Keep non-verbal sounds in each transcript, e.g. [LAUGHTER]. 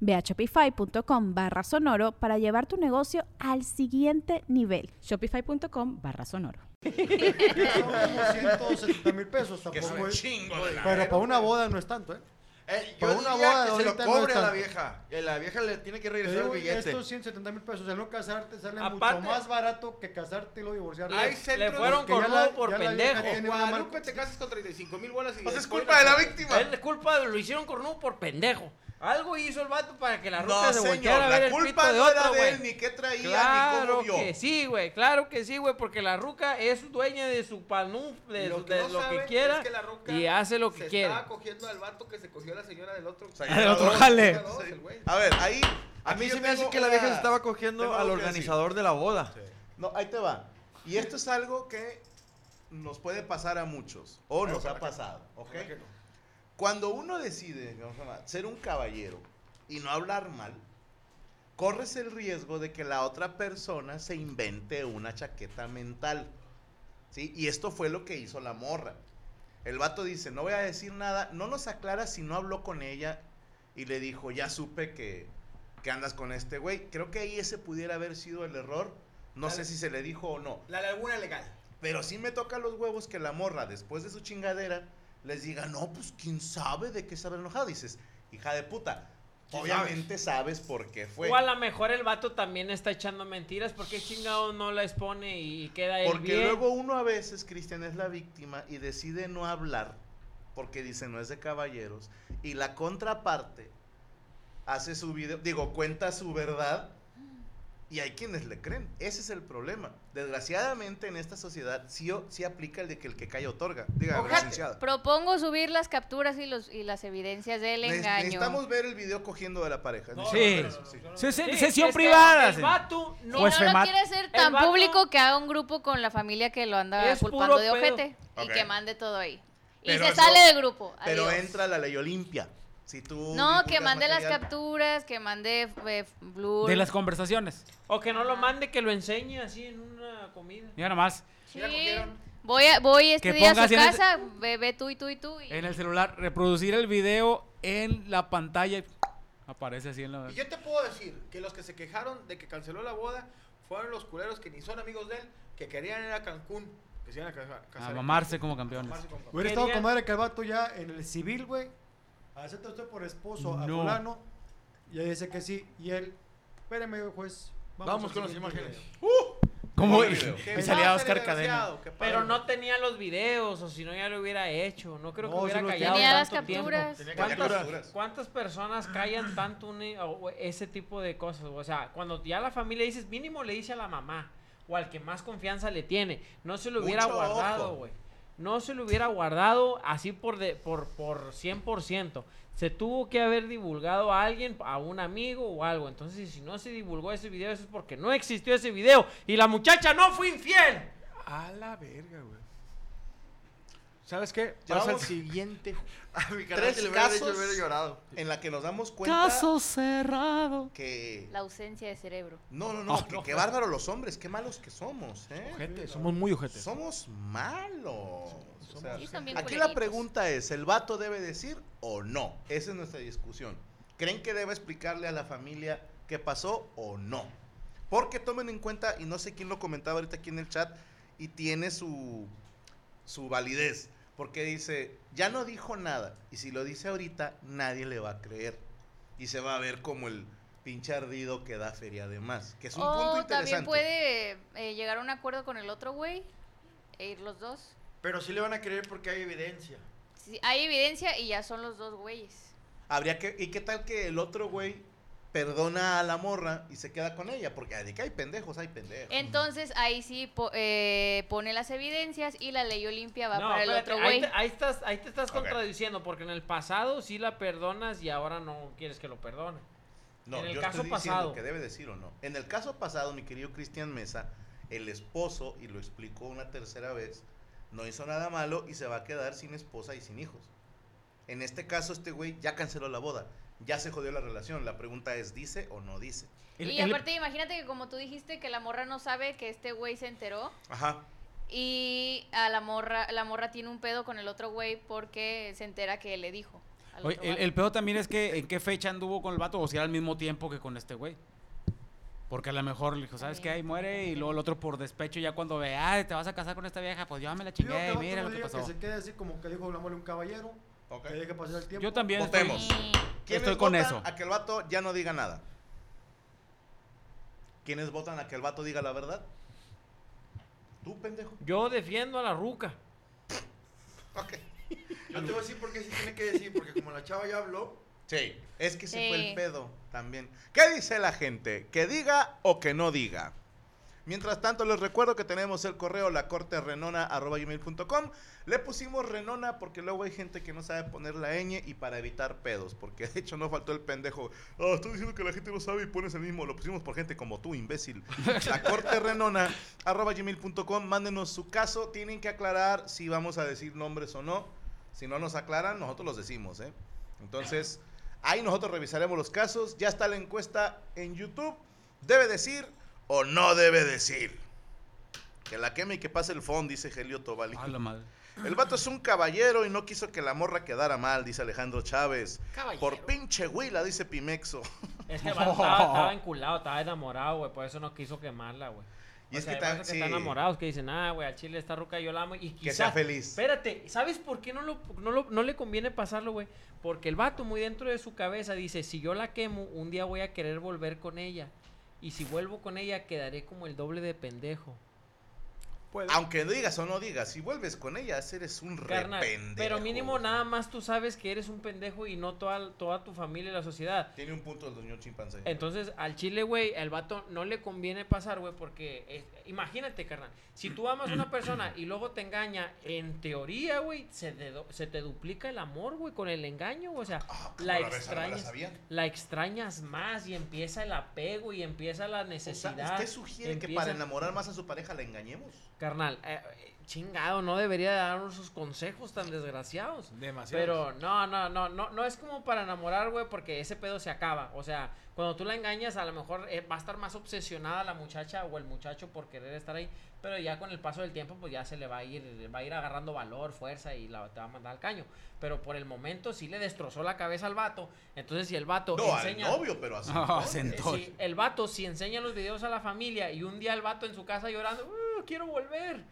Ve a shopify.com barra sonoro para llevar tu negocio al siguiente nivel. Shopify.com barra sonoro. Son como 170 mil pesos Que es tampoco un es- chingo de Pero para una boda no es tanto, ¿eh? Eh, Para yo una diría boda que se lo ahorita no cobre es a la vieja. Y la vieja le tiene que Te regresar el digo, billete. estos 170 mil pesos, el no casarte sale Aparte- mucho más barato que casarte y luego divorciarte. Hay Le centros fueron ya cornudo la- por ya la pendejo. En una Guadalupe marca- te casas con 35 mil bolas y Pues es después culpa de la víctima. Es culpa, lo hicieron cornudo por pendejo. Algo hizo el vato para que la ruca No, se volteara a ver la el culpa pito de no era de él, güey. ni qué traía, ni Claro cómo vio. que sí, güey, claro que sí, güey, porque la ruca es dueña de su panú, de Lo que de no lo que saben quiera es que la ruca y hace lo que se quiere. estaba cogiendo al vato que se cogió a la señora del otro. Del otro jale. A ver, ahí. A mí se me hace que la vieja se estaba cogiendo al organizador de la boda. No, ahí te va. Y esto es algo que nos puede pasar a muchos. O nos ha pasado, ¿ok? Cuando uno decide ser un caballero y no hablar mal, corres el riesgo de que la otra persona se invente una chaqueta mental. ¿Sí? Y esto fue lo que hizo la morra. El vato dice, no voy a decir nada, no nos aclara si no habló con ella y le dijo, ya supe que, que andas con este güey. Creo que ahí ese pudiera haber sido el error. No sé si se le dijo o no. La laguna legal. Pero sí me toca los huevos que la morra, después de su chingadera, les diga, no, pues quién sabe de qué se habrá enojado. Dices, hija de puta, obviamente sabes por qué fue. O a lo mejor el vato también está echando mentiras porque chingado no la expone y queda él Porque bien. luego uno a veces, Cristian, es la víctima y decide no hablar porque dice no es de caballeros. Y la contraparte hace su video, digo, cuenta su verdad y hay quienes le creen. Ese es el problema. Desgraciadamente en esta sociedad sí, o- sí aplica el de que el que calla otorga. Diga, Ojete. licenciada. Propongo subir las capturas y los y las evidencias del Neces- engaño. Necesitamos ver el video cogiendo de la pareja. Sí. Sí. Sí, sí, Sí, sesión es que privada. El vato no Pues no lo quiere ser tan público que haga un grupo con la familia que lo anda Es culpando de ojete y que mande todo ahí. Y se eso- sale del grupo. Pero entra la ley Olimpia. Si tú No, que mande las capturas, que mande eh, blur. De las conversaciones. O que no lo mande, que lo enseñe así en una comida. Mira nomás. Sí. Voy, a, voy este Que día a su el- casa, ve, ve tú y tú y tú. y- En el celular, reproducir el video en la pantalla. Aparece así en la. Y yo te puedo decir que los que se quejaron de que canceló la boda fueron los culeros que ni son amigos de él, que querían ir a Cancún. Que se iban a casar mamarse como campeones. Hubiera estado con madre que el vato ya en el civil, güey. Acepta usted por esposo a No. fulano. Y ahí dice que sí. Y él, espéreme, juez. Vamos al con las imágenes. video". ¿Cómo? [LAUGHS] Y. Que salía Oscar Cadena. que Pero no tenía los videos, o si no ya lo hubiera hecho. No creo que No, hubiera sí los callado Tenía las tanto tiempo. capturas. Tenía ¿Cuántas, cuántas personas callan tanto un- o ese tipo de cosas? O sea, cuando ya la familia dices, mínimo le dice a la mamá o al que más confianza le tiene. No se lo hubiera Mucho guardado, güey. No se lo hubiera guardado así por, de, por, por 100%. Se tuvo que haber divulgado a alguien, a un amigo o algo. Entonces, si no se divulgó ese video, eso es porque no existió ese video. Y la muchacha no fue infiel. A la verga, güey. ¿Sabes qué? Pasa el siguiente. [LAUGHS] A mi Tres canal dicho, casos. hubiera llorado. En la que nos damos cuenta Caso cerrado. que... La ausencia de cerebro. No, no, no, que- qué bárbaro los hombres, qué malos que somos, ¿eh? Ojete, somos muy ojetes. Somos malos. O sea, Sí, son bien aquí la pregunta es, ¿el vato debe decir o no? Esa es nuestra discusión. ¿Creen que debe explicarle a la familia qué pasó o no? Porque tomen en cuenta, y no sé quién lo comentaba ahorita aquí en el chat, y tiene su, su validez. Porque dice, ya no dijo nada, y si lo dice ahorita, nadie le va a creer. Y se va a ver como el pinche ardido que da feria además. Que es un punto interesante. también puede eh, llegar a un acuerdo con el otro güey e ir los dos. Pero sí le van a creer porque hay evidencia. Sí, hay evidencia y ya son los dos güeyes. Habría que, ¿y qué tal que el otro güey perdona a la morra y se queda con ella? Porque de que hay pendejos, hay pendejos. Entonces ahí sí po- eh, pone las evidencias y la ley Olimpia va No, para el otro güey. ahí estás, ahí te estás contradiciendo, porque en el pasado sí la perdonas y ahora no quieres que lo perdone. No, en el yo caso estoy diciendo pasado. que debe decir o no. En el caso pasado, mi querido Cristian Mesa, el esposo, y lo explicó una tercera vez, no hizo nada malo y se va a quedar sin esposa y sin hijos. En este caso, este güey ya canceló la boda, ya se jodió la relación. La pregunta es, ¿dice o no dice? El- y el- aparte imagínate que como tú dijiste que la morra no sabe que este güey se enteró Ajá. y a la morra la morra tiene un pedo con el otro güey porque se entera que le dijo. Oye, el, pedo también es que en qué fecha anduvo con el vato o si era al mismo tiempo que con este güey. Porque a lo mejor le dijo, ¿sabes qué? Ahí muere y luego el otro por despecho ya cuando ve, ah, te vas a casar con esta vieja, pues yo me la chingué mira lo que pasó. Que se quede así como que dijo un caballero. Ok. Que deje pasar el tiempo. Yo también Votemos. estoy... Sí. ¿Quiénes Estoy con votan eso. A que el vato ya no diga nada. ¿Quiénes votan a que el vato diga la verdad? Tú, pendejo. Yo defiendo a la ruca. Ok. Yo te voy a decir por qué sí tiene que decir, porque como la chava ya habló, Sí, es que se Sí. fue el pedo también. ¿Qué dice la gente? ¿Que diga o que no diga? Mientras tanto, les recuerdo que tenemos el correo lacorterenona.com. Le pusimos renona porque luego hay gente que no sabe poner la ñ y para evitar pedos. Porque de hecho no faltó el pendejo. Ah, estoy diciendo que la gente no sabe y pones el mismo. Lo pusimos por gente como tú, imbécil. [LAUGHS] lacorterenona.com. Mándenos su caso. Tienen que aclarar si vamos a decir nombres o no. Si no nos aclaran, nosotros los decimos, ¿eh? Entonces, ahí nosotros revisaremos los casos. Ya está la encuesta en YouTube. ¿Debe decir o no debe decir? Que la queme y que pase el fondo, dice Gelio Tobali. A la madre. El vato es un caballero y no quiso que la morra quedara mal, dice Alejandro Chávez. Caballero. Por pinche huila, dice Pimexo. [LAUGHS] Es que el vato estaba, [LAUGHS] estaba enculado, estaba enamorado, güey. Por eso no quiso quemarla, güey. Y O es sea, que tan- están enamorados que dicen, ah, güey, al chile esta ruca yo la amo. Y Que quizá, sea feliz. Espérate, ¿sabes por qué no, lo, no, lo- no le conviene pasarlo, güey? Porque el vato muy dentro de su cabeza dice, si yo la quemo, un día voy a querer volver con ella. Y si vuelvo con ella, quedaré como el doble de pendejo. Puede. Aunque digas o no digas, si vuelves con ella, eres un Carnal, rependejo. pero mínimo nada más tú sabes que eres un pendejo y no toda, toda tu familia y la sociedad. Tiene un punto el señor chimpancé. Entonces, al chile, güey, el vato no le conviene pasar, güey, porque imagínate, carnal, si tú amas a una persona y luego te engaña, en teoría, güey, se, se te duplica el amor, güey, con el engaño, o sea, Ah, ¿cómo la extrañas, la extrañas más y empieza el apego y empieza la O sea, necesidad. ¿Usted sugiere que para enamorar más a su pareja la engañemos? Carnal, eh, chingado, no debería darnos esos consejos tan desgraciados. Demasiado. Pero no, no, no, no, no es como para enamorar, güey, porque ese pedo se acaba. O sea, cuando tú la engañas, a lo mejor eh, va a estar más obsesionada la muchacha o el muchacho por querer estar ahí. Pero ya con el paso del tiempo, pues ya se le va a ir, va a ir agarrando valor, fuerza y la, te va a mandar al caño. Pero por el momento sí le destrozó la cabeza al vato. Entonces, si el vato No, enseña. al novio, pero así. [LAUGHS] Eh, si el vato, si enseña los videos a la familia y un día el vato en su casa llorando, "Uh, quiero volver.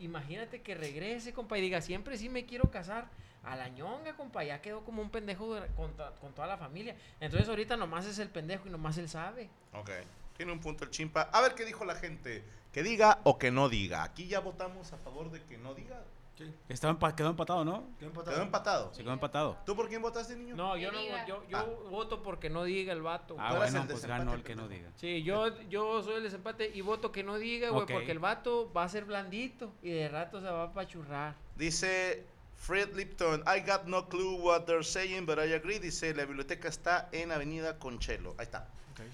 Imagínate que regrese, compa, y diga, siempre sí me quiero casar. A la ñonga, compa, ya quedó como un pendejo con toda la familia. Entonces ahorita nomás es el pendejo y nomás él sabe. Ok. Tiene un punto el chimpa. A ver qué dijo la gente. Que diga o que no diga. Aquí ya votamos a favor de que no diga. Sí, Estaba empa- quedó empatado, ¿no? quedó empatado. Quedó empatado. Se quedó empatado. ¿Tú por quién votaste, niño? No, yo no, yo, yo Ah. voto porque no diga el vato. Ah, bueno, el pues ganó el que no diga. Sí, yo, yo soy el desempate y voto que no diga, güey, porque el vato va a ser blandito y de rato se va a apachurrar. Dice Fred Lipton, I got no clue what they're saying, but I agree. Dice, la biblioteca está en Avenida Conchelo. Ahí está.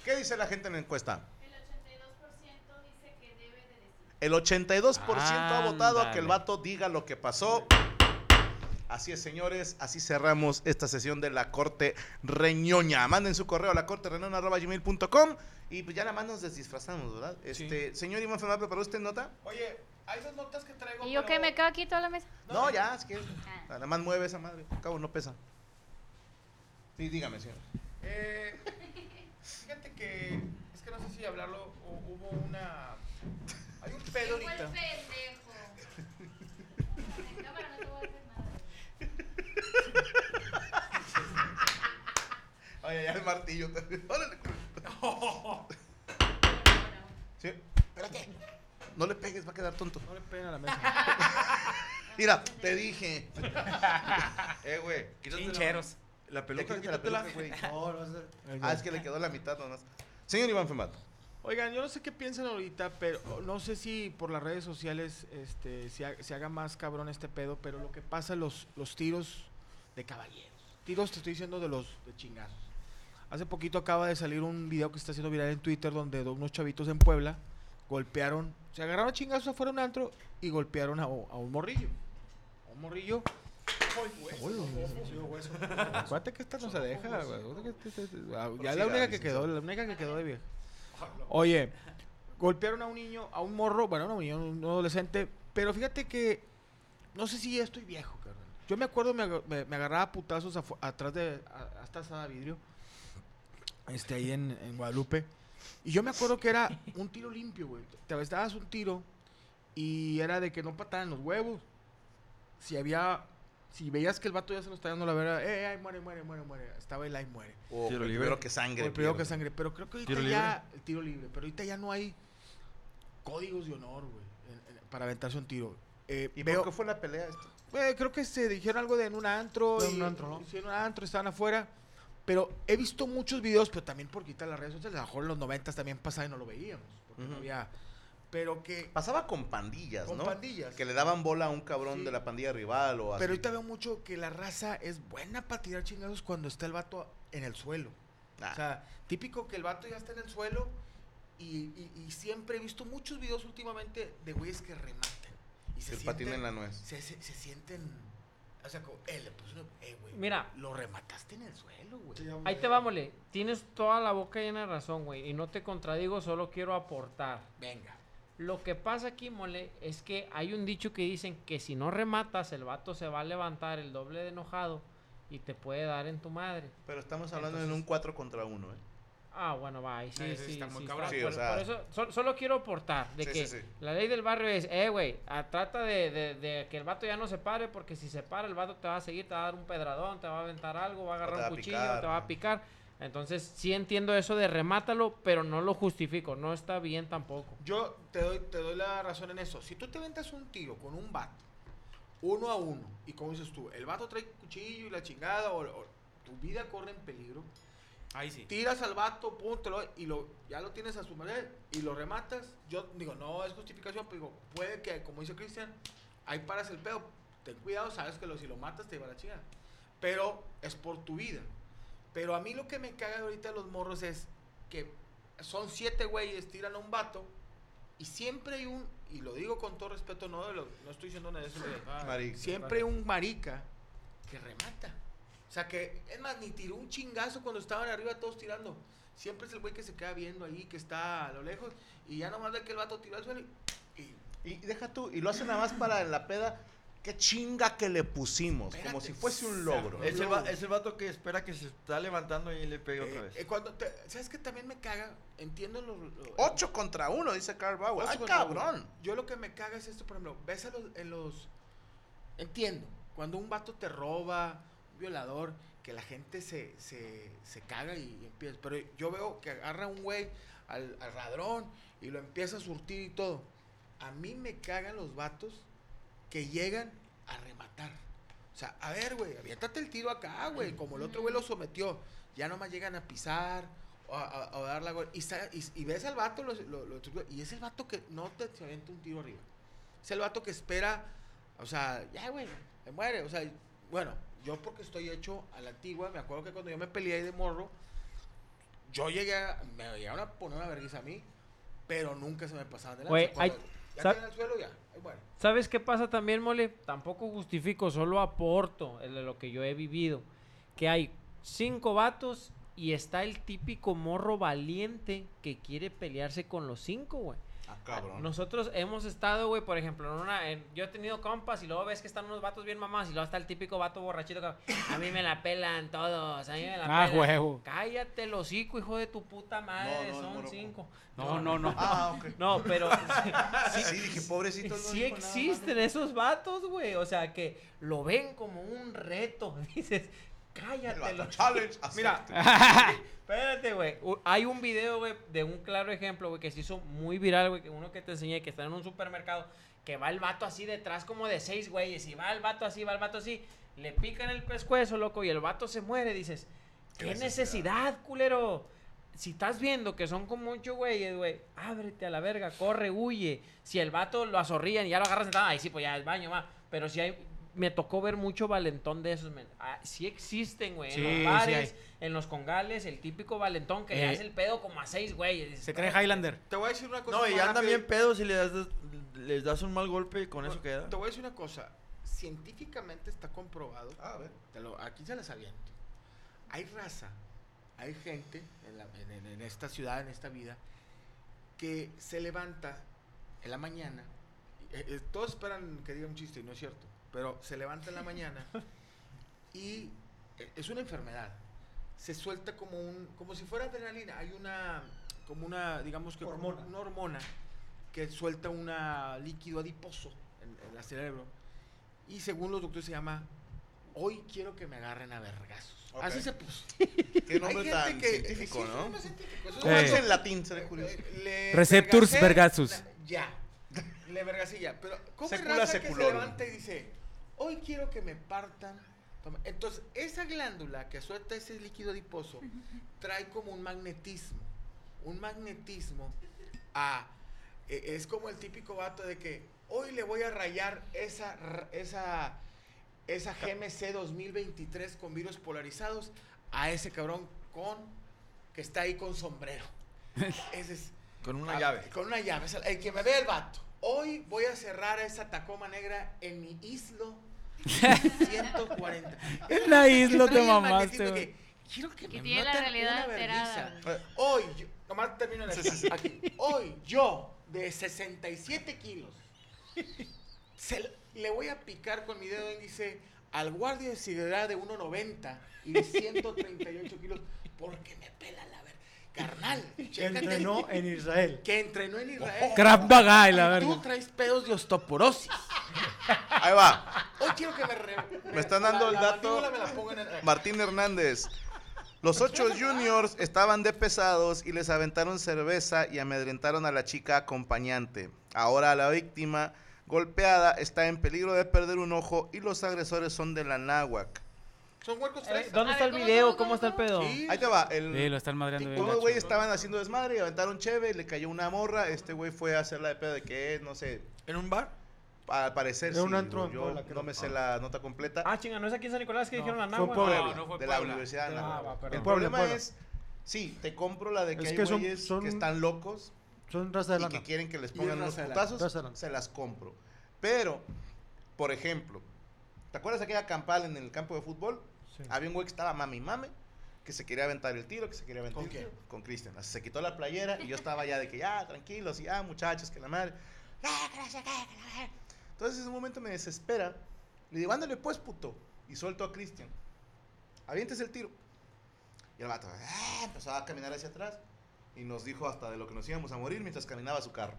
¿Qué dice la gente en la encuesta? El 82% ha votado a que el vato diga lo que pasó. Así es, señores. Así cerramos esta sesión de la Corte Reñoña. Manden su correo a la corte gmail.com y pues ya nada más nos desdisfrazamos, ¿verdad? Este, señor Iván Fernández, ¿preparó usted nota? Oye, hay dos notas que traigo. ¿Y yo pero- qué me quedo aquí toda la mesa? No, ya, es que Ah. nada más mueve esa madre. Al cabo no pesa. Sí, dígame, señor. Eh, fíjate que es que no sé si hablarlo o hubo una pedo ahorita. Oye, ya el martillo. Órale. Sí. No le pegues, va a quedar tonto. No le peguen a la mesa. Mira, te dije. eh, güey. quítate la- Chincheros. La Ya peluca, quítate la quítatela. peluca, güey. No, no sé. Ah, es que le quedó la mitad nomás. Señor Iván Femato. Oigan, yo no sé qué piensan ahorita, pero no sé si por las redes sociales este, se, ha- se haga más cabrón este pedo, pero lo que pasa los, los tiros de caballeros. Tiros, te estoy diciendo, de los de chingazos. Hace poquito acaba de salir un video que está haciendo viral en Twitter donde do- unos chavitos en Puebla golpearon, se agarraron chingazos afuera de un antro y golpearon a, a un morrillo. A un morrillo. Acuérdate que esta no se deja, Ya es la única que quedó, la única que quedó de vieja. Oye, golpearon a un niño, a un morro, bueno, no, un niño, un adolescente, pero fíjate que no sé si estoy viejo, carnal. Yo me acuerdo, me, me, agarraba putazos atrás de, a- hasta Sada Vidrio, este, ahí en, en Guadalupe. Y yo me acuerdo que era un tiro limpio, güey. Te dabas un tiro y era de que no pataran los huevos. Si había, si veías que el vato ya se lo estaba dando la verdad, eh, ay, muere, muere, muere, muere. Estaba el ay, muere. O Tiro el libre. primero que sangre. O el primero que sangre. Pero creo que ahorita ¿Tiro ya. El tiro libre. Pero ahorita ya no hay códigos de honor, güey. en- en- Para aventarse un tiro. Eh, ¿Y veo, por qué fue la pelea esto? eh, creo que se dijeron algo de en un antro. En y- un antro, ¿no? Sí, en un antro, estaban afuera. Pero he visto muchos videos, pero también por quitar las redes sociales. A lo mejor en los noventas también pasaba y no lo veíamos. Porque no había. Pero que. Pasaba con pandillas, Con ¿no? pandillas. Que le daban bola a un cabrón Sí. de la pandilla rival o así. Pero ahorita veo mucho que la raza es buena para tirar chingazos cuando está el vato en el suelo. Ah. O sea, típico que el vato ya está en el suelo y, y- y siempre he visto muchos videos últimamente de güeyes que rematan. Y se el patín sienten, en la nuez. se, se- se sienten, o sea, como, eh, le puso una, eh, güey, Mira. lo remataste en el suelo, güey. Sí, Ahí te va, mole. Tienes toda la boca llena de razón, güey. Y no te contradigo, solo quiero aportar. Venga. Lo que pasa aquí, mole, es que hay un dicho que dicen que si no rematas, el vato se va a levantar el doble de enojado y te puede dar en tu madre. Pero estamos hablando en un 4 contra 1, ¿eh? Ah, bueno, va, ahí sí, Sí, sí, sí, está sí, por, o sea- por eso, sol- solo quiero aportar de Sí, que sí, sí. la ley del barrio es, eh, güey, trata de, de- de que el vato ya no se pare, porque si se para, el vato te va a seguir, te va a dar un pedradón, te va a aventar algo, va a agarrar un cuchillo, picar, te va a ¿no? picar. Entonces, sí entiendo eso de remátalo, pero no lo justifico, no está bien tampoco. Yo te doy, te doy la razón en eso. Si tú te ventas un tiro con un vato, uno a uno, y como dices tú, el vato trae cuchillo y la chingada, o, o tu vida corre en peligro, Ahí sí. tiras al vato, púntelo, y lo, ya lo tienes a su manera, y lo rematas. Yo digo, no es justificación, pero digo, puede que, como dice Cristian, ahí paras el pedo. Ten cuidado, sabes que lo, si lo matas te lleva la chingada. Pero es por tu vida. Pero a mí lo que me caga ahorita los morros es que son siete güeyes, tiran a un vato, y siempre hay un, y lo digo con todo respeto, no, no estoy diciendo nada de eso, siempre hay un marica que remata. O sea que, es más, ni tiró un chingazo cuando estaban arriba todos tirando. Siempre es el güey que se queda viendo ahí, que está a lo lejos, y ya nomás ve que el vato tiró al suelo y, y Y deja tú, y lo hace nada más para la peda. Qué chinga que le pusimos, como si fuese un logro. Es el, va- es el vato que espera que se está levantando y le pegue otra Eh, vez. eh, cuando te- ¿Sabes que también me caga? Entiendo los... 8 contra 1, dice Carl Bauer. ocho ¡Ay, uno. cabrón! Yo lo que me caga es esto, por ejemplo, ves a los, en los... Entiendo, cuando un vato te roba, un violador, que la gente se, se, se caga y, y empieza... Pero yo veo que agarra un güey al, al ladrón y lo empieza a surtir y todo. A mí me cagan los vatos que llegan a rematar. O sea, a ver, güey, aviéntate el tiro acá, güey. Como el otro güey lo sometió. Ya nomás llegan a pisar o a, a- a dar la gol. Y, y, y ves al vato, lo, lo- lo- y es el vato que no te se avienta un tiro arriba. Es el vato que espera, o sea, ya, güey, me muere. O sea, bueno, yo porque estoy hecho a la antigua, me acuerdo que cuando yo me peleé ahí de morro, yo llegué a, me llegaron a poner una vergüenza a mí, pero nunca se me pasaban de hay- ya el suelo, ya. ¿Sabes qué pasa también, mole? Tampoco justifico, solo aporto el de lo que yo he vivido. Que hay cinco vatos y está el típico morro valiente que quiere pelearse con los cinco, güey. Ah, cabrón. Nosotros hemos estado, güey, por ejemplo, en una, en- yo he tenido compas y luego ves que están unos vatos bien mamás y luego está el típico vato borrachito que a mí me la pelan todos, a mí me la Ah, pelan. huevo. Cállate el hocico, hijo de tu puta madre, No, no, son cinco. No, no, no. Ah, ok. [LAUGHS] No, pero [LAUGHS] Sí, dije, pobrecito. no sí existen esos vatos, güey. O sea, que lo ven como un reto. [LAUGHS] Dices, Cállate, El vato, lo- challenge. [LAUGHS] Mira, [LAUGHS] Espérate, güey. Hay un video, güey, de un claro ejemplo, güey, que se hizo muy viral, güey, que uno que te enseñé, que está en un supermercado, que va el vato así detrás como de seis güeyes, y va el vato así, va el vato así, le pican el pescuezo, loco, y el vato se muere, dices, ¿qué, Qué necesidad, culero? Si estás viendo que son como ocho güeyes, güey, ábrete a la verga, corre, huye. Si el vato lo azorrían y ya lo agarras sentado, ahí sí, pues ya el baño va. Pero si hay, me tocó ver mucho valentón de esos, men. Ah, sí existen, güey, Sí, en los bares, en los congales, el típico valentón que Eh, hace el pedo como a seis güeyes. Se cree Highlander. te voy a decir una cosa. No, y andan rápido. bien pedos y le das, les das un mal golpe y con eso queda. Te voy a decir una cosa. Científicamente está comprobado. A ver. te lo- aquí se las aviento. Hay raza, hay gente en, la- en- en- en esta ciudad, en esta vida, que se levanta en la mañana. eh, eh, todos esperan que diga un chiste y no es cierto. Pero se levanta en la mañana y eh, es una enfermedad. Se suelta como un, como si fuera adrenalina. Hay una, como una, digamos que como Hormona. una hormona que suelta un líquido adiposo en, en el cerebro. Y según los doctores se llama, hoy quiero que me agarren a vergazos. Así se puso. [LAUGHS] Qué Hay nombre gente tan que- científico, sí, es un ¿no? científico, ¿Cómo Eh. es en latín? Seré curioso. le Receptors la- Ya. Le vergasilla. Pero, ¿cómo Secula es raza que se seculorum. levanta y dice, hoy quiero que me partan? Toma. Entonces, esa glándula que suelta ese líquido adiposo trae como un magnetismo. Un magnetismo a. e- Es como el típico vato de que hoy le voy a rayar esa, esa, esa GMC 2023 con virus polarizados a ese cabrón con que está ahí con sombrero. [LAUGHS] Ese es. Con una llave. Con una llave. El que me ve el vato. Hoy voy a cerrar esa Tacoma negra en mi islo 140. En la isla te mamaste, güey. Quiero que, Que me tiene la realidad una alterada, vergüenza. Hoy, yo, nomás termino en esta, aquí. Hoy, yo, de 67 kilos, se- le voy a picar con mi dedo índice al guardia de seguridad de 1,90 y de 138 kilos porque me pela la. Carnal, [LAUGHS] Que entrenó en Israel. Que entrenó en Israel. Krav Maga la Y Tú traes pedos de osteoporosis. [LAUGHS] Ahí va. Hoy quiero que me... re- Me están dando el dato. mandíbula me la pongo en el- Martín Hernández. Los ocho juniors estaban de pesados y les aventaron cerveza y amedrentaron a la chica acompañante. Ahora la víctima golpeada está en peligro de perder un ojo y los agresores son de la náhuac. Son huercos Eh, fresas. ¿Dónde está el ver, ¿cómo, video? cómo, ¿Cómo, cómo, está el pedo? Sí. Ahí te va. El, Sí, lo están madreando bien. Todos los gacho. güeyes estaban haciendo desmadre y aventaron cheve, le cayó una morra, este güey fue a hacerla de pedo de que, no sé, ¿En un bar? al parecer Era un sí, antro en yo Puebla, no me sé la nota completa. Ah, chinga, ¿no es aquí en San Nicolás que No, dijeron la náhuatl? Puebla. No, no fue de la. Universidad de Ah, perdón. El problema es, sí, te compro la de que Es hay que son- güeyes son- que están locos Son raza de y lana. que quieren que les pongan unos de putazos, de se las compro. Pero, por ejemplo, ¿te acuerdas aquella campal en el campo de fútbol? Sí. Había un güey que estaba mami mame, que se quería aventar el tiro, que se quería aventar ¿Con el quién? tiro. Con Cristian. Se quitó la playera y yo estaba ya de que ya, tranquilos, y ya, muchachos, que la madre. "Ah, que la madre". Entonces en un momento me desespera. Le digo, ándale pues, puto. Y suelto a Cristian. Avientes el tiro. Y el vato "Ah", empezó a caminar hacia atrás. Y nos dijo hasta de lo que nos íbamos a morir mientras caminaba su carro.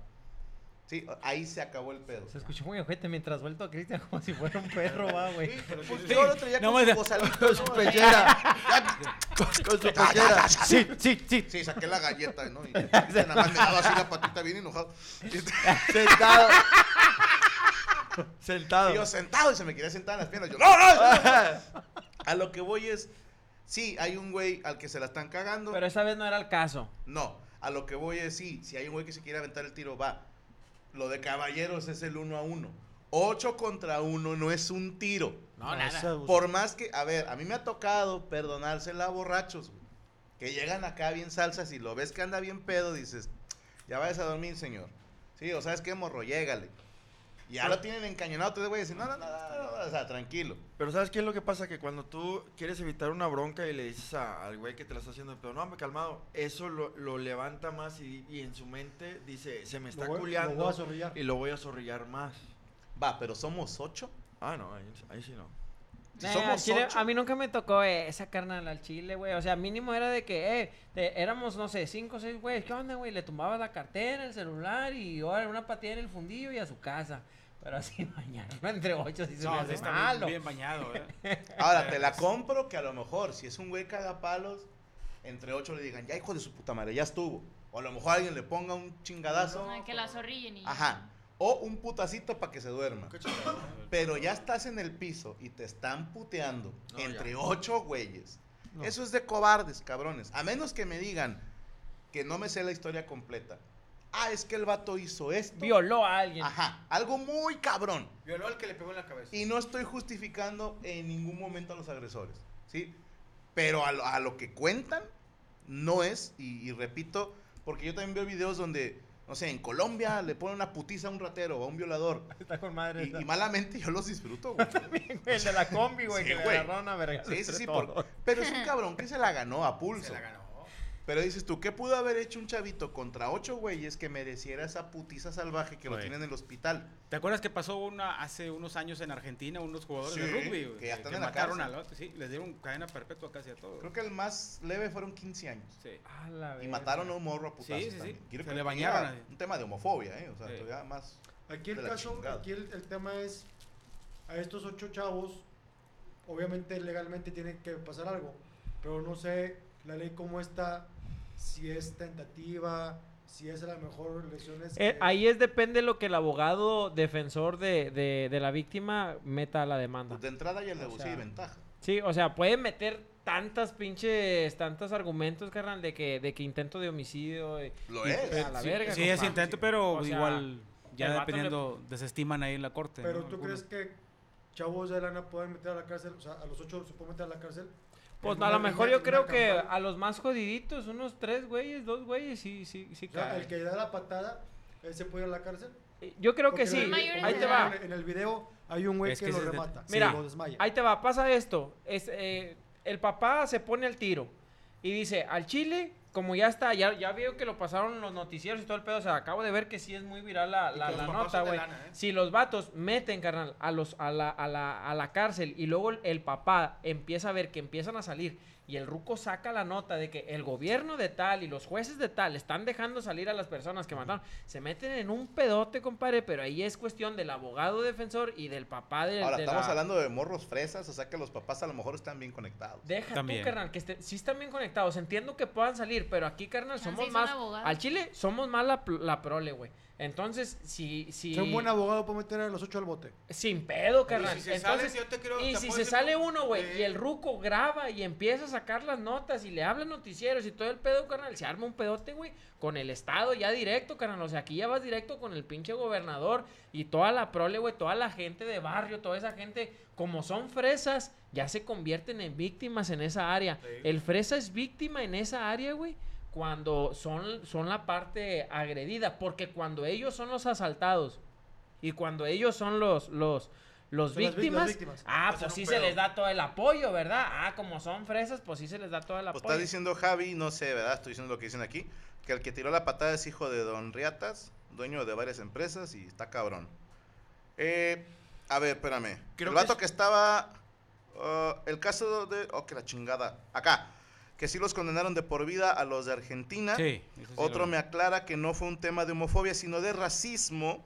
Sí, ahí se acabó el pedo. Se escuchó muy ojete mientras vuelto a Cristian como si fuera un perro, va, güey. Pues yo lo traía No con me- su bozalito, Con su pechera. [LAUGHS] con, su pechera. Sí, sí, sí. Sí, saqué la galleta, ¿no? Y [LAUGHS] nada más me daba así la patita bien enojado. Y [LAUGHS] Sentado. Sentado. yo sentado y se me quería sentar en las piernas. Yo, no, no. A lo que voy es, sí, hay un güey al que se la están cagando. Pero esa vez no era el caso. No, a lo que voy es, sí, si hay un güey que se quiere aventar el tiro, va. Lo de caballeros es el uno a uno. Ocho contra uno no es un tiro. No, nada. Por más que, a ver, a mí me ha tocado perdonársela a borrachos, güey, que llegan acá bien salsas y lo ves que anda bien pedo, dices, ya vayas a dormir, señor. Sí, o sabes qué, morro, llégale. Ya lo tienen encañonado, te voy a decir, no, no, no, no, no, o sea, tranquilo. Pero ¿sabes qué es lo que pasa? Que cuando tú quieres evitar una bronca y le dices a- al güey que te la está haciendo, pero no, me calmado, eso lo, lo levanta más y, y en su mente dice, se me está Lo voy- lo culeando voy a zorrillar. y lo voy a zorrillar más. Va, pero somos ocho. Ah, no, ahí, ahí sí no. Eh, somos chile, ocho. a mí nunca me tocó eh, esa carnal al chile, güey. O sea, mínimo era de que, eh, de- éramos, no sé, cinco o seis güeyes. ¿Qué onda, güey? Le tumbaba la cartera, el celular y ahora una patilla en el fundillo y a su casa. Pero así [LAUGHS] bañarlo entre ocho sí se me No, hace está malo. bien, bien bañado, ¿eh? [LAUGHS] Ahora, te la compro que a lo mejor, si es un güey cagapalos, entre ocho le digan, ya hijo de su puta madre, ya estuvo. O a lo mejor alguien le ponga un chingadazo. Que la zorrillen y... Ajá. O un putacito para que se duerma. Pero ya estás en el piso y te están puteando No, entre ya. ocho güeyes. Eso es de cobardes, cabrones. A menos que me digan que no me sé la historia completa. Ah, es que el vato hizo esto. Violó a alguien. Ajá, algo muy cabrón. Violó al que le pegó en la cabeza. Y no estoy justificando en ningún momento a los agresores, ¿sí? Pero a lo, a lo que cuentan, no es, y, y repito, porque yo también veo videos donde, no sé, en Colombia le ponen una putiza a un ratero o a un violador. [LAUGHS] Está con madre. Y, y malamente yo los disfruto, [LAUGHS] güey. El de la combi, güey, Sí, que le güey. agarraron a verga. Sí, sí, sí. por- pero es un cabrón que se la ganó a pulso. Se la ganó. Pero dices tú, ¿qué pudo haber hecho un chavito contra ocho güeyes que mereciera esa putiza salvaje que lo tienen en el hospital? ¿Te acuerdas que pasó una hace unos años en Argentina unos jugadores de rugby? güey, que ya están que en la mataron cárcel. al otro, sí, les dieron cadena perpetua casi a todos. Creo que el más leve fueron 15 años. Sí. A la Y mataron a un morro a putazos Sí, sí, sí. también. Quiero Se que le que bañaron. Un tema de homofobia, ¿eh? O sea, Sí. todavía más... Aquí el la caso, chingada. aquí el, el tema es, a estos ocho chavos, obviamente legalmente tiene que pasar algo, pero no sé la ley cómo está, si es tentativa, si es a lo mejor lesiones. Eh, que- ahí es depende lo que el abogado defensor de, de, de la víctima meta a la demanda. Pues de entrada ya le O sea, ventaja. Sí, o sea, puede meter tantas pinches, tantos argumentos, carnal, de que, de que intento de homicidio. y- Lo y, es. pues, a la sí, verga, sí, es intento, pero O sea, igual ya le- dependiendo, desestiman ahí en la corte. Pero ¿no? tú Algunos. crees que chavos de lana pueden meter a la cárcel, o sea, a los ocho se pueden meter a la cárcel. Pues a lo mejor yo creo que a los más jodiditos, unos tres güeyes, dos güeyes, sí, sí, sí O sea, cae. el que da la patada, él se puede ir a la cárcel. Yo creo que sí, ahí te va. En, el video hay un güey Es que, que lo ese de- remata. Mira, lo desmaya. Ahí te va, pasa esto. Es, eh, el papá se pone al tiro y dice, al chile, como ya está, ya, ya veo que lo pasaron los noticieros y todo el pedo, o sea, acabo de ver que sí es muy viral la, la- la nota, güey. ¿eh? Si los vatos meten, carnal, a, los, a, la, a, la, a la cárcel y luego el, el papá empieza a ver que empiezan a salir y el ruco saca la nota de que el gobierno de tal y los jueces de tal están dejando salir a las personas que mataron, se meten en un pedote, compadre, pero ahí es cuestión del abogado defensor y del papá de, Ahora, de estamos la- hablando de morros fresas, o sea que los papás a lo mejor están bien conectados. Deja También. tú, carnal, que este- sí están bien conectados. Entiendo que puedan salir, pero aquí, carnal, somos más. abogados. Al Chile somos más la, pl- la prole, güey. Entonces, si. si Si un buen abogado puede meter a los ocho al bote. Sin pedo, carnal. si se Entonces, sale, yo te creo- y te si puedo se sale uno, güey, Eh. y el ruco graba y empieza a sacar las notas y le habla noticieros y todo el pedo, carnal, se arma un pedote, güey, con el Estado ya directo, carnal. O sea, aquí ya vas directo con el pinche gobernador y toda la prole, güey, toda la gente de barrio, toda esa gente, como son fresas, ya se convierten en víctimas en esa área. Sí. El fresa es víctima en esa área, güey. Cuando son, son la parte agredida, porque cuando ellos son los asaltados y cuando ellos son los, los, víctimas, las víctimas. ah, pues sí pedo. se les da todo el apoyo, ¿verdad? Ah, como son fresas, pues sí se les da todo el Pues apoyo. está diciendo Javi, no sé, ¿verdad? Estoy diciendo lo que dicen aquí, que el que tiró la patada es hijo de Don Riatas, dueño de varias empresas y está cabrón. Eh, a ver, espérame. Creo el que vato es- que, estaba... uh, el caso de... Oh, que la chingada. Acá. Que sí los condenaron de por vida a los de Argentina. Sí. Otro me aclara que no fue un tema de homofobia, sino de racismo.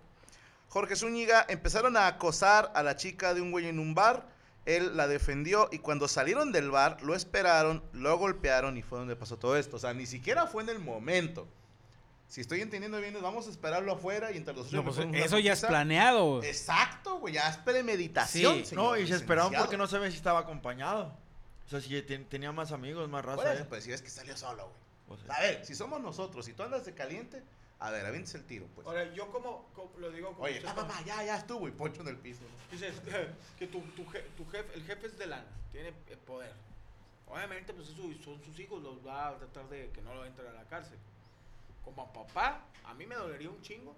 Jorge Zúñiga empezaron a acosar a la chica de un güey en un bar. Él la defendió y cuando salieron del bar lo esperaron, lo golpearon y fue donde pasó todo esto. O sea, ni siquiera fue en el momento. Si estoy entendiendo bien, vamos a esperarlo afuera y entre los No, pues, eso ya es planeado. güey. Exacto, güey, ya es premeditación. Sí, No, y se esperaban licenciado. porque no sabían si estaba acompañado. O sea, si ten- tenía más amigos, más Por raza. eso, ¿eh? pues si ves que salió solo, güey. O sea, A ver, si somos nosotros, si tú andas de caliente, a ver, avientes el tiro, pues. Ahora, yo como, como- lo digo como Oye, ah, papá, ya, ya estuvo y poncho en el piso. ¿no? Dices [LAUGHS] que tu, tu, je- tu jefe, el jefe es de lana, tiene eh, poder. Obviamente, pues eso son sus hijos, los va a tratar de que no lo entren a la cárcel. Como papá, a mí me dolería un chingo,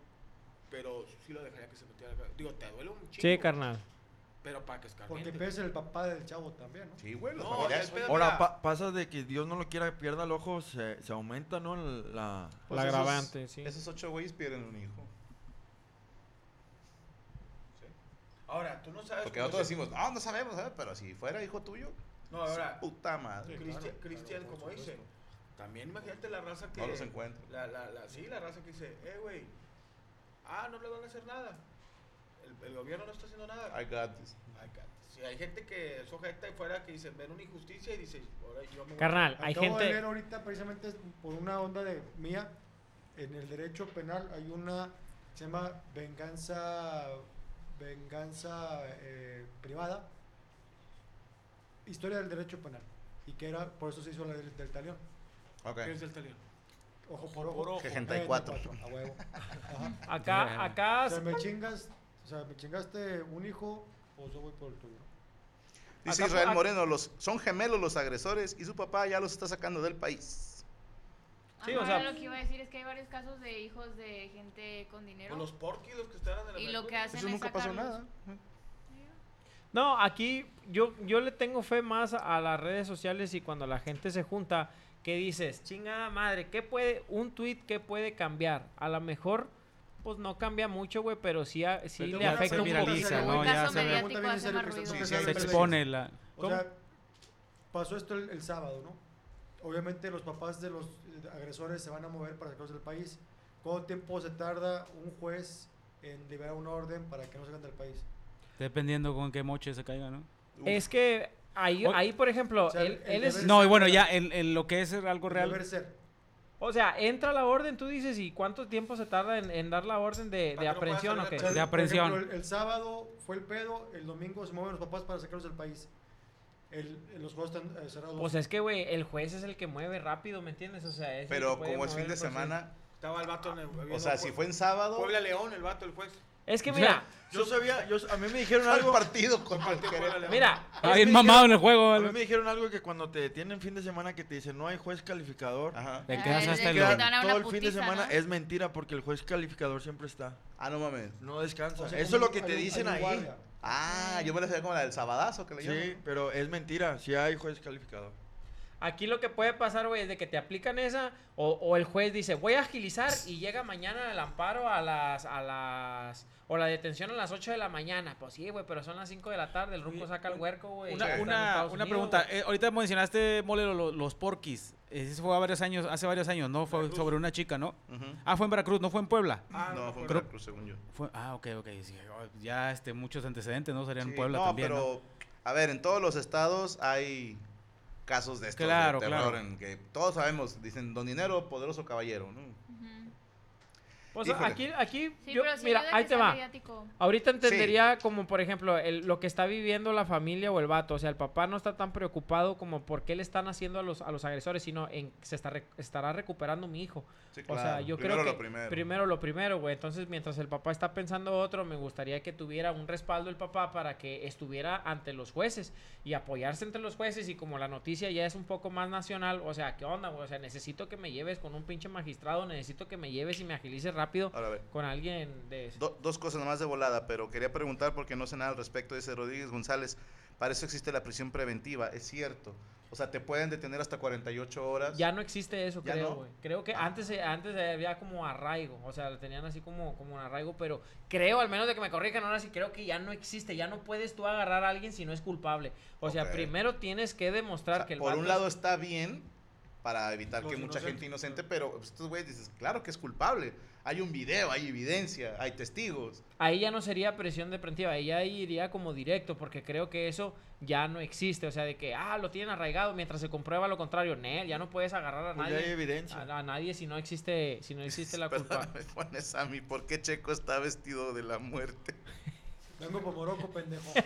pero sí lo dejaría que se metiera a la cárcel. Digo, te duele un chingo. Sí, carnal. Pero para que Porque escarmiente. pesa el papá del chavo también, ¿no? Sí, güey, los No, ya es Ahora pa- pasa de que Dios no lo quiera, pierda el ojo, se, se aumenta, ¿no? La... Pues la esos- agravante, sí. Esos ocho güeyes pierden un hijo. Ahora, tú no sabes. Porque nosotros se- decimos, no, no sabemos, ¿sabes? Pero si fuera hijo tuyo, No, ahora, puta madre. Cristian, Cristian, como dice, también imagínate la raza que. No los encuentro. La, la, la, sí, la raza que dice, eh, güey, ah, no le van a hacer nada. Gobierno no está haciendo nada. I got this. Ay, ca- Si hay gente que es ojeta y fuera que dice, ven una injusticia y dice, ahora yo me voy". Carnal, hay Acabo de gente... leer ahorita precisamente por una onda de mía en el derecho penal hay una se llama venganza venganza eh, privada historia del derecho penal y que era por eso se hizo la del, del talión Ok. ¿Qué es el talión? ojo por ojo, Por ojo. Que gente hay cuatro. a huevo Ajá. Acá, acá... o sea me chingas o sea me chingaste un hijo pues yo voy por el tuyo Dice Acá- Israel Moreno, los, son gemelos los agresores y su papá ya los está sacando del país. Sí, Ajá, o sea- lo que iba a decir es que hay varios casos de hijos de gente con dinero. O los porquis, los que estaban en la y lo que hacen Eso es nunca pasó sacarlos. nada. No, aquí yo, yo le tengo fe más a las redes sociales y cuando la gente se junta, que dices, chingada madre, ¿qué puede, un tweet que puede cambiar? A lo mejor, pues no cambia mucho, güey, pero sí, a- sí Pero le afecta se un viraliza, poquito. ¿no? Ya caso se hace serio más ruido. Sí, sí, Se expone la... O sea, pasó esto el, el sábado, ¿no? Obviamente los papás de los eh, agresores se van a mover para sacarlos del país. ¿Cuánto tiempo se tarda un juez en liberar una orden para que no salgan del país? Dependiendo con qué moche se caiga, ¿no? Es que ahí, ahí por ejemplo, O sea, él, él es... No, y bueno, ya en, en lo que es algo El real... Deber ser. O sea, entra la orden, tú dices, ¿y cuánto tiempo se tarda en, en dar la orden de, no aprehensión o qué? De aprehensión. ejemplo, el, el sábado fue el pedo, el domingo se mueven los papás para sacarlos del país. El, el- los juegos están eh, cerrados. Pues es que, güey, el juez es el que mueve rápido, ¿me entiendes? O sea, es el Pero como es fin de semana, Estaba el vato en el... o sea, si fue en sábado, Puebla León, el vato, el juez. Es que mira, Yo sabía, yo, a mí me dijeron el algo. partido contra el Partido Querétaro. Mira, Ah, me mamado en el juego. A mí me dijeron algo que cuando te tienen fin de semana que te dicen no hay juez calificador, Ajá. Te Ah, quedas hasta el... todo el fin de semana ¿no? es mentira porque el juez calificador siempre está. Ah, no mames. No descansa. O sea, Eso es lo que te dicen ahí. guardia. Ah, yo me la hacía como la del sabadazo que le Sí, llaman. pero es mentira. Si hay juez calificador. Aquí lo que puede pasar, güey, es de que te aplican esa o, o el juez dice, voy a agilizar y llega mañana el amparo a las, a las, o la detención a las 8 de la mañana. Pues sí, güey, pero son las 5 de la tarde, el ruco saca el huerco, güey. Una, una, una Unidos, pregunta. eh, ahorita mencionaste, Mole, lo- los, porquis. Ese fue a varios años, hace varios años, ¿no? Fue Veracruz. sobre una chica, ¿no? Ah, fue en Veracruz, no fue en Puebla. Ah, no, fue en Veracruz, según yo. Fue, ah, ok, ok. sí, oh, ya este, muchos antecedentes, ¿no? Serían en Sí, Puebla no, también, ¿no? pero, a ver, en todos los estados hay casos de estos Claro, de terror claro. en que todos sabemos, dicen, don dinero, poderoso caballero, ¿no? Ujú. Pues híjole. aquí, aquí, Sí, yo- pero sí mira, ayuda ahí que te sea va. mediático. Ahorita entendería como, por ejemplo, el- lo que está viviendo la familia o el vato. O sea, el papá no está tan preocupado como por qué le están haciendo a los, a los agresores, sino en se está re- estará recuperando mi hijo. Sí, O sea, claro. yo Primero creo que lo primero. primero lo primero, güey. Entonces, mientras el papá está pensando otro, me gustaría que tuviera un respaldo el papá para que estuviera ante los jueces y apoyarse entre los jueces. Y como la noticia ya es un poco más nacional, o sea, ¿qué onda, güey? O sea, necesito que me lleves con un pinche magistrado, necesito que me lleves y me agilices rápido Ahora, con alguien de... do- dos cosas nomás de volada, pero quería preguntar porque no sé nada al respecto, dice Rodríguez González. Para eso existe la prisión preventiva, es cierto. O sea, te pueden detener hasta 48 horas. Ya no existe eso, ¿Ya creo, no? Creo que Ah. antes, eh, antes había como arraigo, o sea, lo tenían así como, como un arraigo, pero creo, al menos de que me corrijan ahora sí, creo que ya no existe, ya no puedes tú agarrar a alguien si no es culpable. O sea, primero tienes que O demostrar sea, que el por un lado está bien para evitar Los que mucha gente inocente, pero pues, estos güeyes dices, claro que es culpable. Hay un video, hay evidencia, hay testigos. ahí ya no sería presión depreventiva, ahí ya iría como directo, porque creo que eso ya no existe, o sea, de que, ah, lo tienen arraigado mientras se comprueba lo contrario, Nel, ya no puedes agarrar a Pues ya hay nadie. evidencia. A, a nadie si no existe, si no existe la culpa. [LAUGHS] Pones a mí, ¿por qué Checo está vestido de la muerte? Vengo por Morocco, pendejo. [LAUGHS]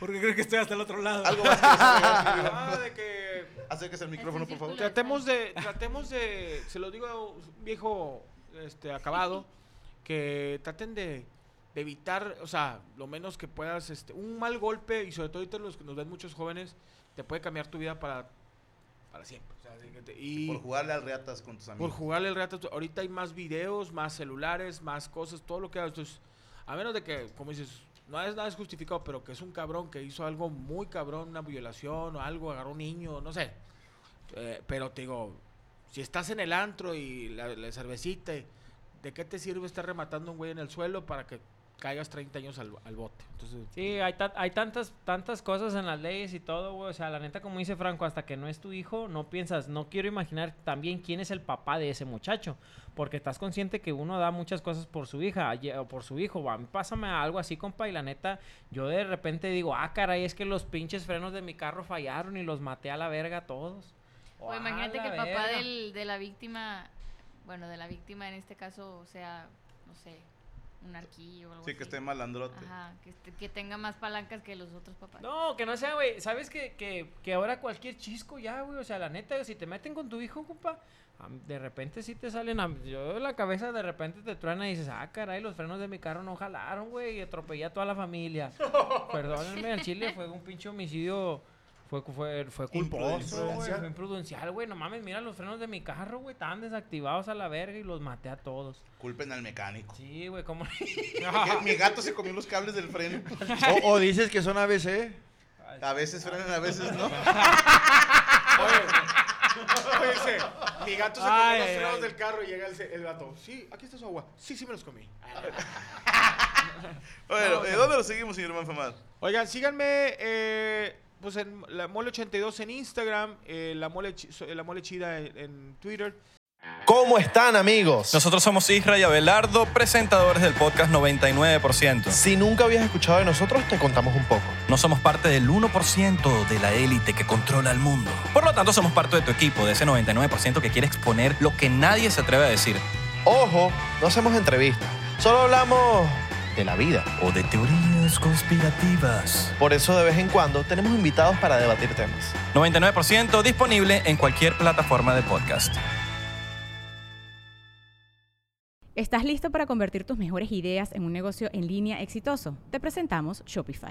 Porque creo que estoy hasta el otro lado. Algo más que decir? [LAUGHS] Ah, de que Acérquese el micrófono, por favor. tratemos de, tratemos de, se lo digo a un viejo este, acabado, que traten de, de evitar, o sea, lo menos que puedas, este, un mal golpe, y sobre todo ahorita los que nos ven muchos jóvenes, te puede cambiar tu vida para, para siempre. O sea, de que te- y Por jugarle al reatas con tus por amigos. jugarle el rato, ahorita hay más videos, más celulares, más cosas, todo lo que hagas. Entonces, a menos de que, como dices, no es nada es justificado, pero que es un cabrón que hizo algo muy cabrón, una violación o algo, agarró un niño, no sé. Eh, pero te digo, si estás en el antro y la, la cervecita, ¿de qué te sirve estar rematando a un güey en el suelo para que caigas 30 años al, al bote. Entonces, Sí, hay, ta- hay tantas, tantas cosas en las leyes y todo, güey. O sea, la neta, como dice Franco, hasta que no es tu hijo, no piensas, no quiero imaginar también quién es el papá de ese muchacho. Porque estás consciente que uno da muchas cosas por su hija o por su hijo. A mí pásame algo así, compa, y la neta, yo de repente digo, ah, caray, es que los pinches frenos de mi carro fallaron y los maté a la verga todos. O "A imagínate que el papá verga". del, de la víctima, bueno, de la víctima en este caso sea, no sé, un arquillo o algo Sí, que así. esté malandrote. Ajá, que, este- que tenga más palancas que los otros papás. No, que no sea, güey. ¿Sabes que, que, que ahora cualquier chisco ya, güey? O sea, la neta, si te meten con tu hijo, compa, de repente sí te salen. a- Yo la cabeza de repente te truena y dices, ah, caray, los frenos de mi carro no jalaron, güey. Y atropellé a toda la familia. [LAUGHS] Perdónenme, el chile fue un pinche homicidio. Fue, fue, fue culposo, güey. Imprudencial. Fue imprudencial, güey. No mames, mira los frenos de mi carro, güey. Estaban desactivados a la verga y los maté a todos. Culpen al mecánico. Sí, güey, ¿cómo? [LAUGHS] Mi gato se comió los cables del freno. [LAUGHS] O, o dices que son ABC. A veces frenan, a veces no. [LAUGHS] Oye, dice, mi gato se Ay, comió los ay, frenos ay. del carro y llega el, el gato. Sí, aquí está su agua. Sí, sí me los comí. Bueno, ¿eh, ¿dónde lo seguimos, señor Manfamad? Oigan, síganme eh, pues en la mole 82 en Instagram, eh, la mole la mole chida en, en Twitter. ¿Cómo están amigos? Nosotros somos Isra y Abelardo, presentadores del podcast 99%. Si nunca habías escuchado de nosotros, te contamos un poco. No somos parte del 1% de la élite que controla el mundo. Por lo tanto, somos parte de tu equipo, de ese 99% que quiere exponer lo que nadie se atreve a decir. Ojo, no hacemos entrevistas. Solo hablamos de la vida. O de teorías conspirativas. Por eso de vez en cuando tenemos invitados para debatir temas. 99% disponible en cualquier plataforma de podcast. ¿Estás listo para convertir tus mejores ideas en un negocio en línea exitoso? Te presentamos Shopify.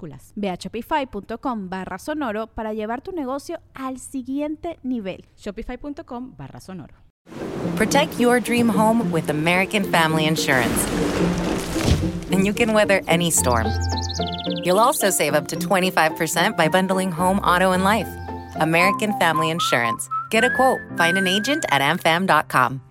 minúsculas. Ve a shopify.com barra sonoro para llevar tu negocio al siguiente nivel. Shopify.com barra sonoro. Protect your dream home with American Family Insurance. And you can weather any storm. You'll also save up to 25% by bundling home, auto, and life. American Family Insurance. Get a quote. Find an agent at amfam.com.